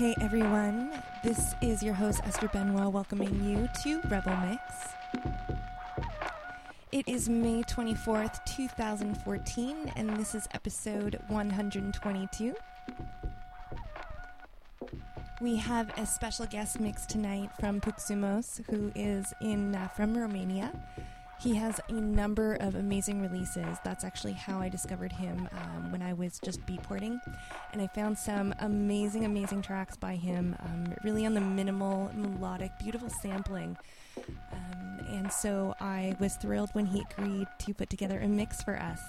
Hey everyone, this is your host Esther Benoit welcoming you to Rebel Mix. It is May 24th, 2014, and this is episode 122. We have a special guest mix tonight from Puxumos, who is in uh, from Romania. He has a number of amazing releases. That's actually how I discovered him um, when I was just beatporting. And I found some amazing, amazing tracks by him, um, really on the minimal, melodic, beautiful sampling. Um, and so I was thrilled when he agreed to put together a mix for us.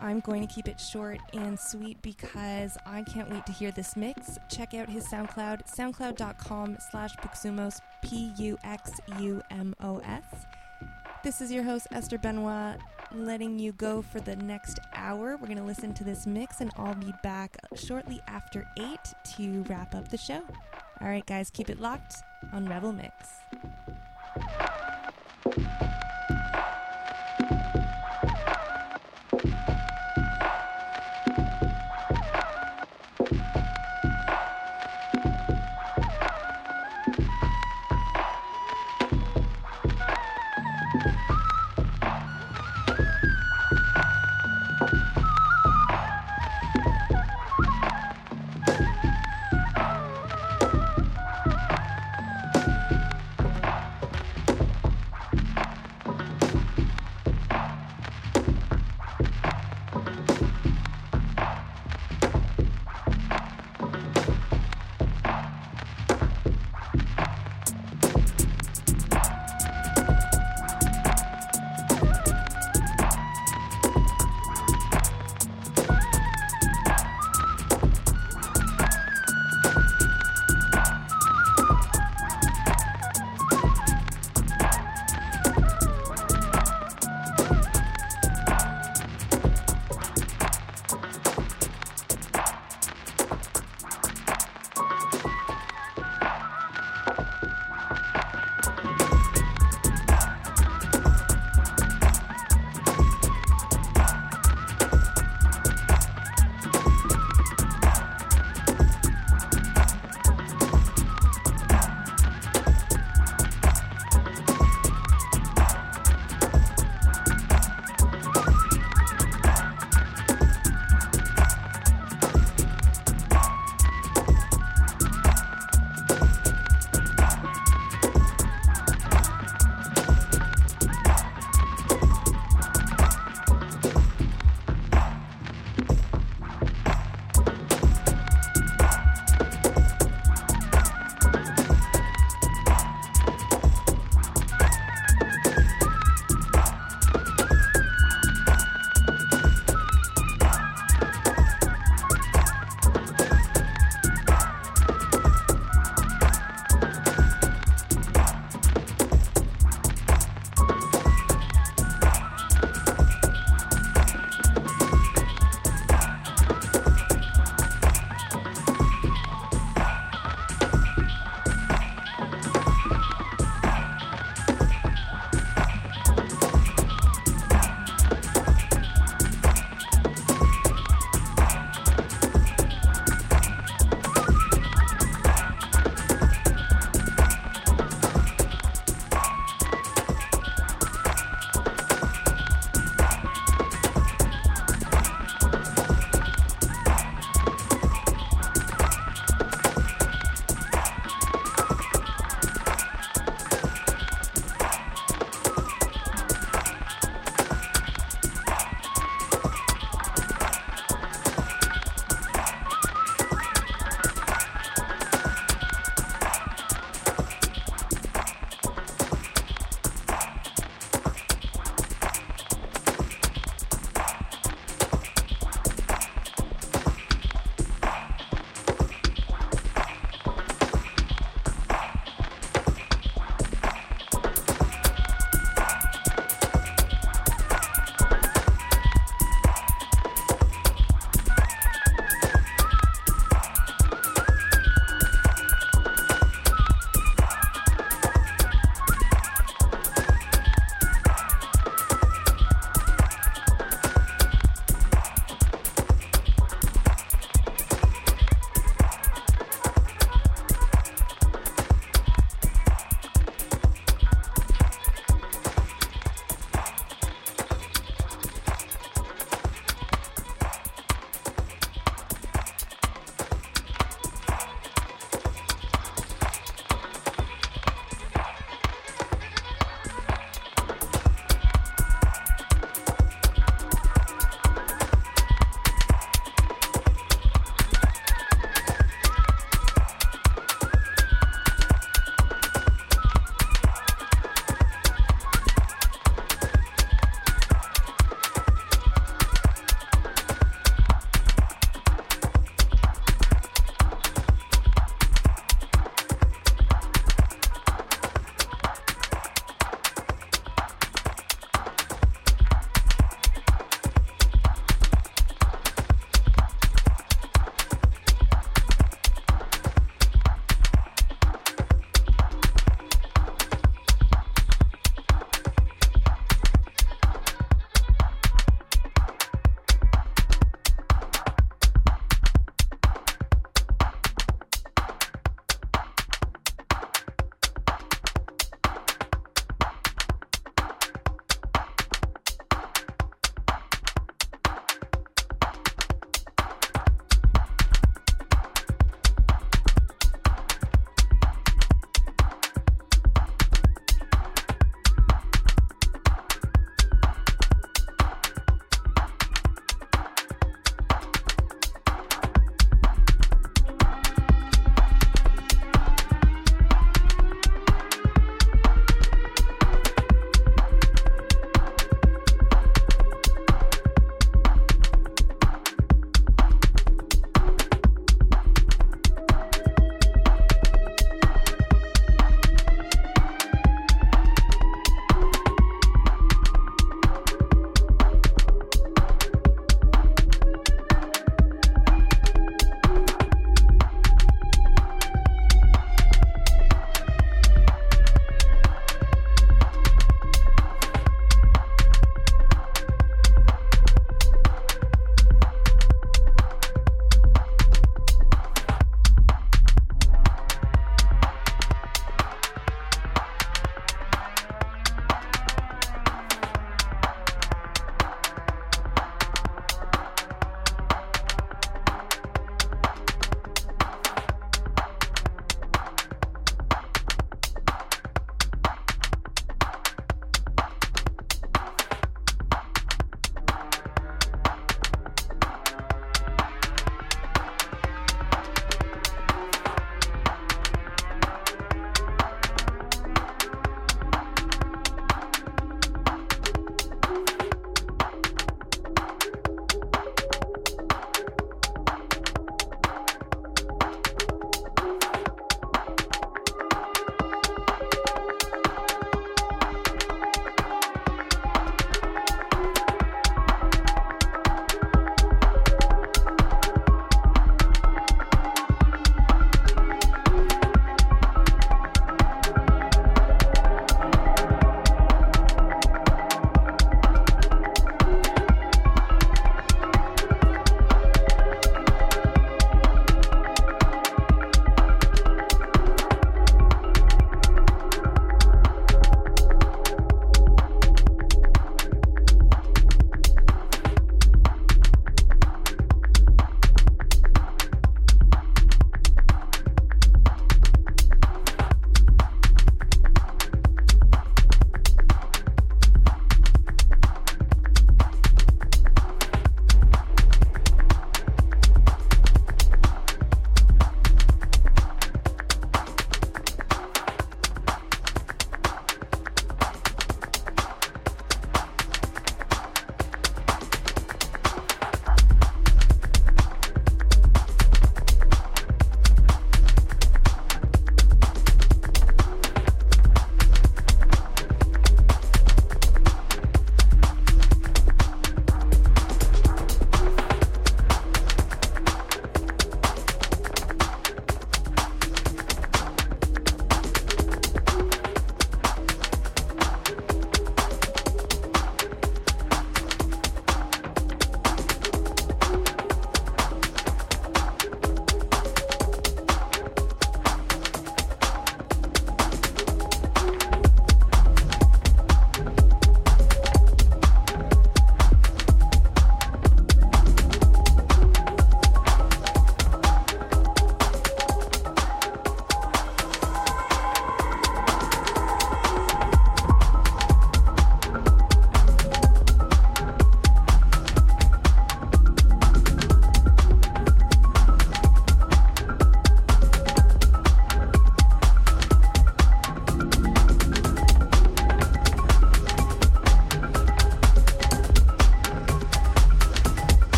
I'm going to keep it short and sweet because I can't wait to hear this mix. Check out his SoundCloud, soundcloud.com slash Puxumos, P-U-X-U-M-O-S. This is your host, Esther Benoit, letting you go for the next hour. We're going to listen to this mix, and I'll be back shortly after 8 to wrap up the show. All right, guys, keep it locked on Rebel Mix.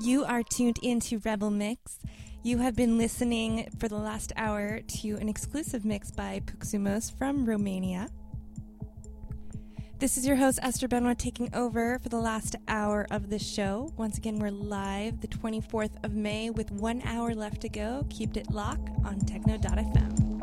You are tuned into Rebel Mix. You have been listening for the last hour to an exclusive mix by Puxumos from Romania. This is your host, Esther Benoit, taking over for the last hour of the show. Once again, we're live the 24th of May with one hour left to go. Keep it locked on techno.fm.